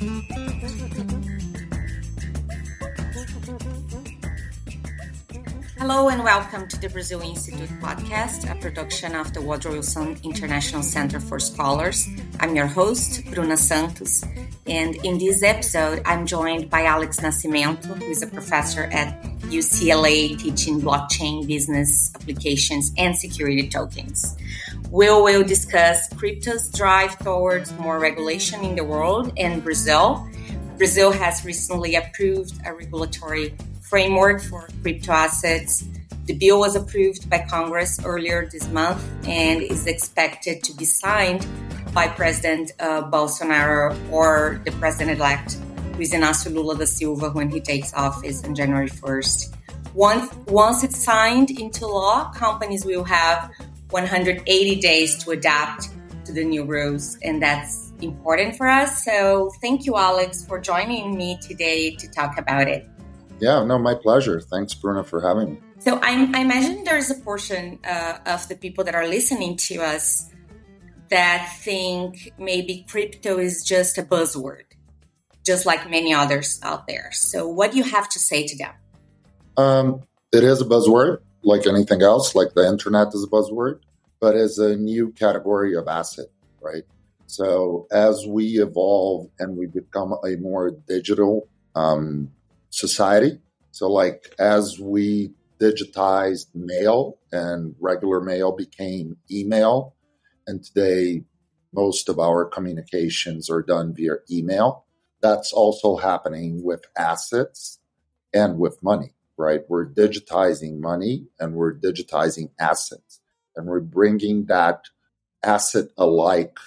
Hello and welcome to the Brazil Institute podcast, a production of the Woodrow Wilson International Center for Scholars. I'm your host, Bruna Santos, and in this episode, I'm joined by Alex Nascimento, who is a professor at UCLA teaching blockchain business applications and security tokens. We will discuss crypto's drive towards more regulation in the world and Brazil. Brazil has recently approved a regulatory framework for crypto assets. The bill was approved by Congress earlier this month and is expected to be signed by President uh, Bolsonaro or the president elect Luiz Inácio Lula da Silva when he takes office on January 1st. Once, once it's signed into law, companies will have 180 days to adapt to the new rules, and that's important for us. So, thank you, Alex, for joining me today to talk about it. Yeah, no, my pleasure. Thanks, Bruna, for having me. So, I, I imagine there's a portion uh, of the people that are listening to us that think maybe crypto is just a buzzword, just like many others out there. So, what do you have to say to them? Um, it is a buzzword, like anything else, like the internet is a buzzword, but as a new category of asset, right? So, as we evolve and we become a more digital um, society, so like as we digitized mail and regular mail became email, and today, most of our communications are done via email. That's also happening with assets and with money, right? We're digitizing money and we're digitizing assets, and we're bringing that asset alike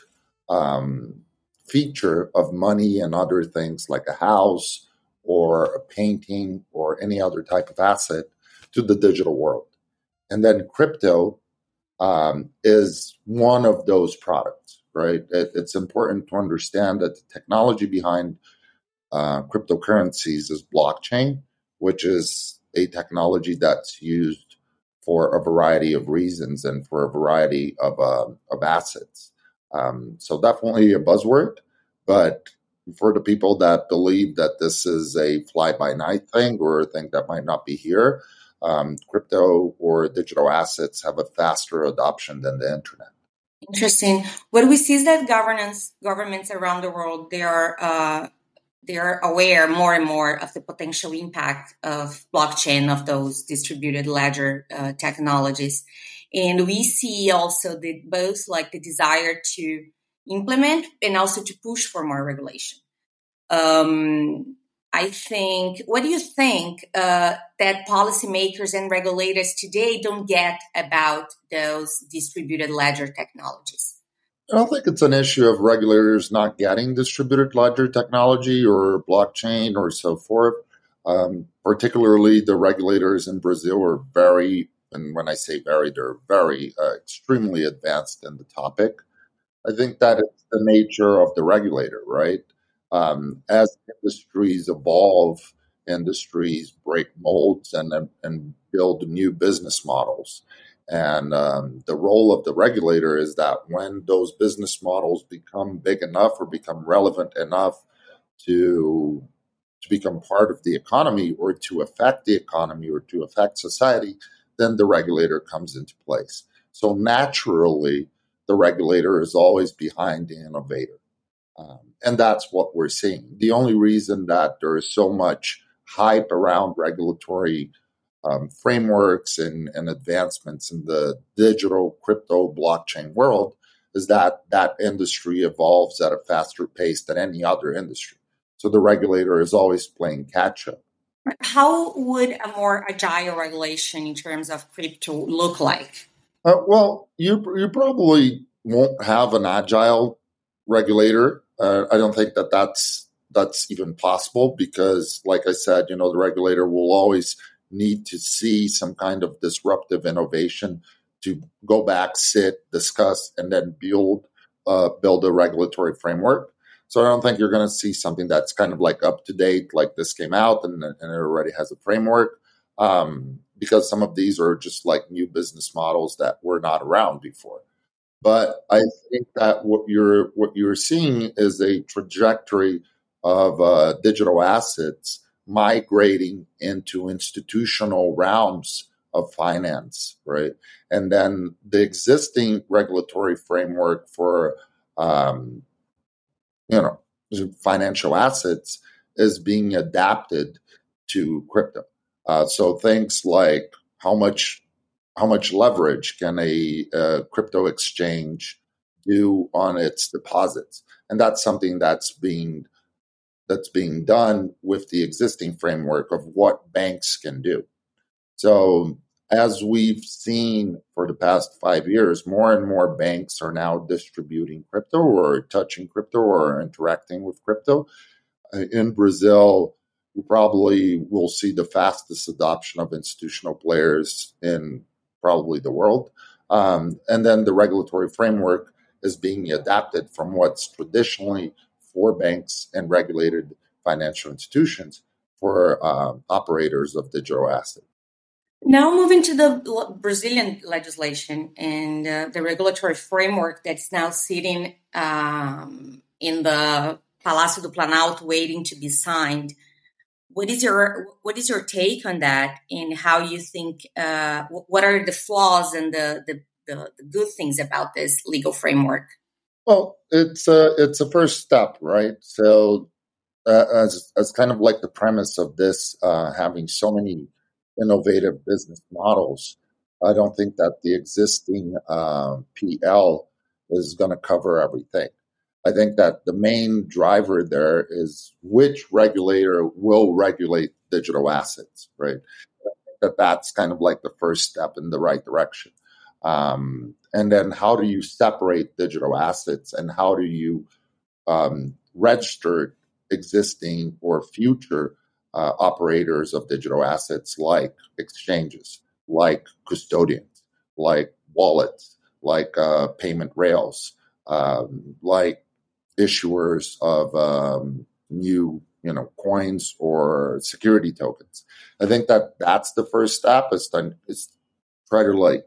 um, feature of money and other things like a house or a painting or any other type of asset to the digital world. And then crypto um, is one of those products, right? It, it's important to understand that the technology behind uh, cryptocurrencies is blockchain, which is a technology that's used for a variety of reasons and for a variety of, uh, of assets. Um, so definitely a buzzword, but for the people that believe that this is a fly by night thing or a thing that might not be here, um, crypto or digital assets have a faster adoption than the internet. Interesting. What we see is that governance governments around the world they are uh, they are aware more and more of the potential impact of blockchain of those distributed ledger uh, technologies, and we see also the both like the desire to implement and also to push for more regulation. Um, I think, what do you think uh, that policymakers and regulators today don't get about those distributed ledger technologies? I don't think it's an issue of regulators not getting distributed ledger technology or blockchain or so forth. Um, particularly, the regulators in Brazil are very, and when I say very, they're very uh, extremely advanced in the topic. I think that it's the nature of the regulator, right? um, as industries evolve, industries break molds and and build new business models. And um, the role of the regulator is that when those business models become big enough or become relevant enough to to become part of the economy or to affect the economy or to affect society, then the regulator comes into place. So naturally, the regulator is always behind the innovator. Um, and that's what we're seeing. The only reason that there is so much hype around regulatory um, frameworks and, and advancements in the digital crypto blockchain world is that that industry evolves at a faster pace than any other industry. So the regulator is always playing catch up. How would a more agile regulation in terms of crypto look like? Uh, well, you you probably won't have an agile regulator uh, I don't think that that's that's even possible because, like I said, you know, the regulator will always need to see some kind of disruptive innovation to go back, sit, discuss, and then build uh, build a regulatory framework. So I don't think you're going to see something that's kind of like up to date, like this came out and, and it already has a framework, um, because some of these are just like new business models that were not around before. But I think that what you're what you're seeing is a trajectory of uh, digital assets migrating into institutional realms of finance, right? And then the existing regulatory framework for, um, you know, financial assets is being adapted to crypto. Uh, so things like how much how much leverage can a, a crypto exchange do on its deposits, and that's something that's being that's being done with the existing framework of what banks can do. So, as we've seen for the past five years, more and more banks are now distributing crypto or touching crypto or interacting with crypto. Uh, in Brazil, you probably will see the fastest adoption of institutional players in probably the world. Um, and then the regulatory framework is being adapted from what's traditionally for banks and regulated financial institutions for uh, operators of digital assets. Now, moving to the Brazilian legislation and uh, the regulatory framework that's now sitting um, in the Palácio do Planalto waiting to be signed. What is your what is your take on that, and how you think? Uh, what are the flaws and the, the the, the good things about this legal framework? Well, it's a it's a first step, right? So, uh, as as kind of like the premise of this, uh, having so many innovative business models, I don't think that the existing uh, PL is going to cover everything. I think that the main driver there is which regulator will regulate digital assets, right? That that's kind of like the first step in the right direction. Um, and then how do you separate digital assets and how do you um, register existing or future uh, operators of digital assets like exchanges, like custodians, like wallets, like uh, payment rails, um, like issuers of um, new you know coins or security tokens. I think that that's the first step is to is try to like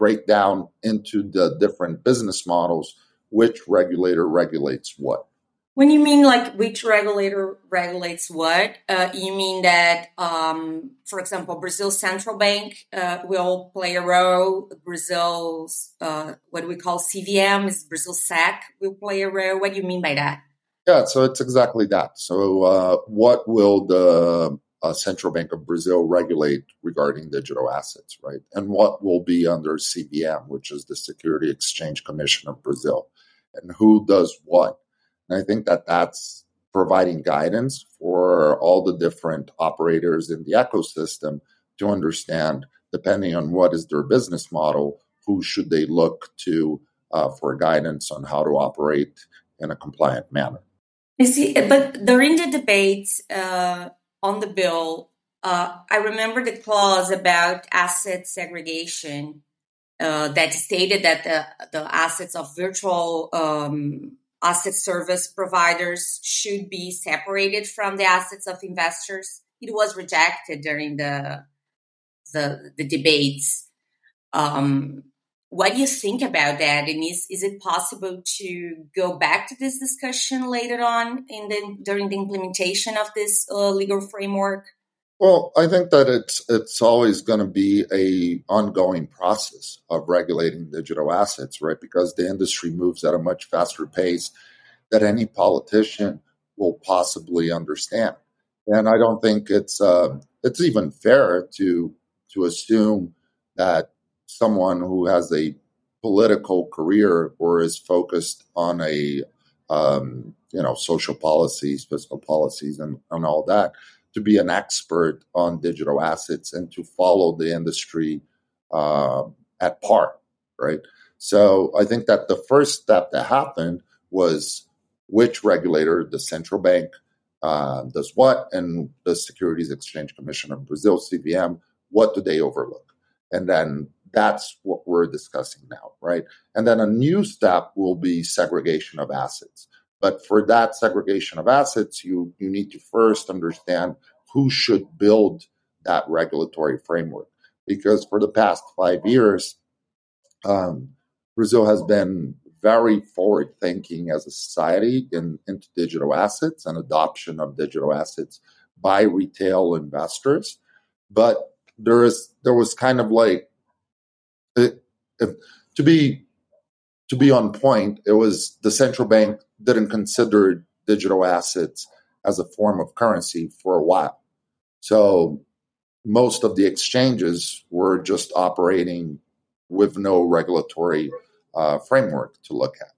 break down into the different business models, which regulator regulates what. When you mean like which regulator regulates what, uh, you mean that, um, for example, Brazil's central bank uh, will play a role. Brazil's uh, what we call CVM is Brazil SEC will play a role. What do you mean by that? Yeah, so it's exactly that. So, uh, what will the uh, Central Bank of Brazil regulate regarding digital assets, right? And what will be under CVM, which is the Security Exchange Commission of Brazil, and who does what? And I think that that's providing guidance for all the different operators in the ecosystem to understand, depending on what is their business model, who should they look to uh, for guidance on how to operate in a compliant manner. I see, but during the debates, uh, on the bill, uh, I remember the clause about asset segregation uh, that stated that the, the assets of virtual um, asset service providers should be separated from the assets of investors. It was rejected during the the, the debates. Um, what do you think about that? And is, is it possible to go back to this discussion later on in the during the implementation of this uh, legal framework? Well, I think that it's it's always going to be a ongoing process of regulating digital assets, right? Because the industry moves at a much faster pace that any politician will possibly understand. And I don't think it's uh, it's even fair to to assume that someone who has a political career or is focused on a um, you know social policies, fiscal policies, and, and all that to be an expert on digital assets and to follow the industry uh, at par, right? So I think that the first step that happened was which regulator, the central bank, uh, does what, and the Securities Exchange Commission of Brazil, CVM, what do they overlook? And then that's what we're discussing now, right? And then a new step will be segregation of assets. But for that segregation of assets, you, you need to first understand who should build that regulatory framework. Because for the past five years, um, Brazil has been very forward thinking as a society in, into digital assets and adoption of digital assets by retail investors. But there is there was kind of like to be to be on point. It was the central bank didn't consider digital assets as a form of currency for a while. So most of the exchanges were just operating with no regulatory uh, framework to look at.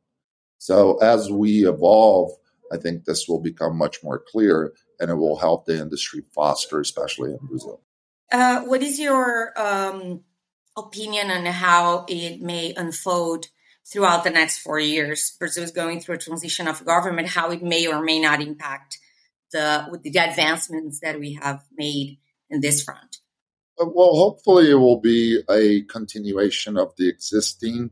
So as we evolve, I think this will become much more clear and it will help the industry foster, especially in Brazil. Uh, what is your um, opinion on how it may unfold throughout the next four years? Brazil is going through a transition of government, how it may or may not impact the with the advancements that we have made in this front. Uh, well, hopefully, it will be a continuation of the existing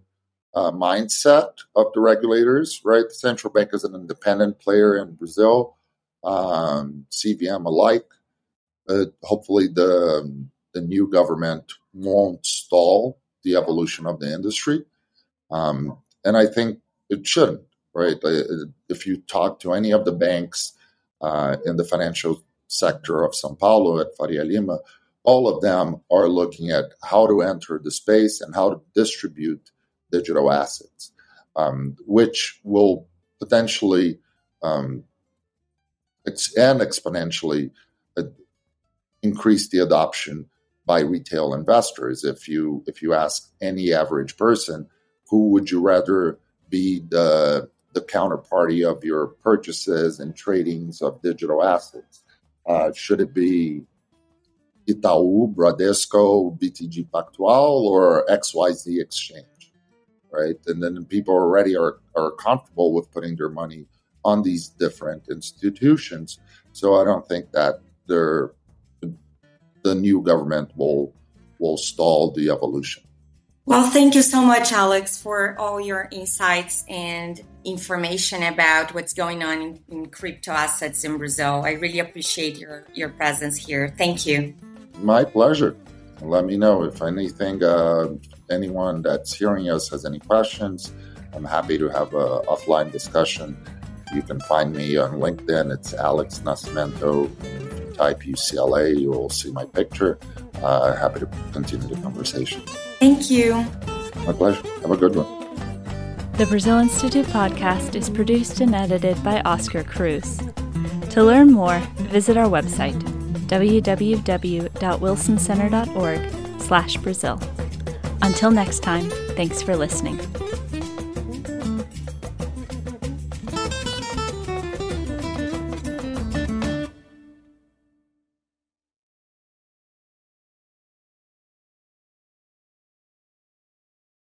uh, mindset of the regulators, right? The central bank is an independent player in Brazil, um, CVM alike. Uh, hopefully, the the new government won't stall the evolution of the industry, um, and I think it shouldn't. Right? Uh, if you talk to any of the banks uh, in the financial sector of São Paulo at Faria Lima, all of them are looking at how to enter the space and how to distribute digital assets, um, which will potentially um, and exponentially uh, increase the adoption by retail investors. If you if you ask any average person, who would you rather be the the counterparty of your purchases and tradings of digital assets? Uh, should it be Itaú, Bradesco, BTG Pactual, or XYZ Exchange? right? And then people already are, are comfortable with putting their money on these different institutions. So I don't think that the new government will will stall the evolution. Well, thank you so much, Alex, for all your insights and information about what's going on in, in crypto assets in Brazil. I really appreciate your, your presence here. Thank you. My pleasure. Let me know if anything uh, anyone that's hearing us has any questions, I'm happy to have an offline discussion. You can find me on LinkedIn. It's Alex Nascimento. Type UCLA, you will see my picture. Uh, happy to continue the conversation. Thank you. My pleasure. Have a good one. The Brazil Institute podcast is produced and edited by Oscar Cruz. To learn more, visit our website www.wilsoncenter.org/brazil. Until next time, thanks for listening.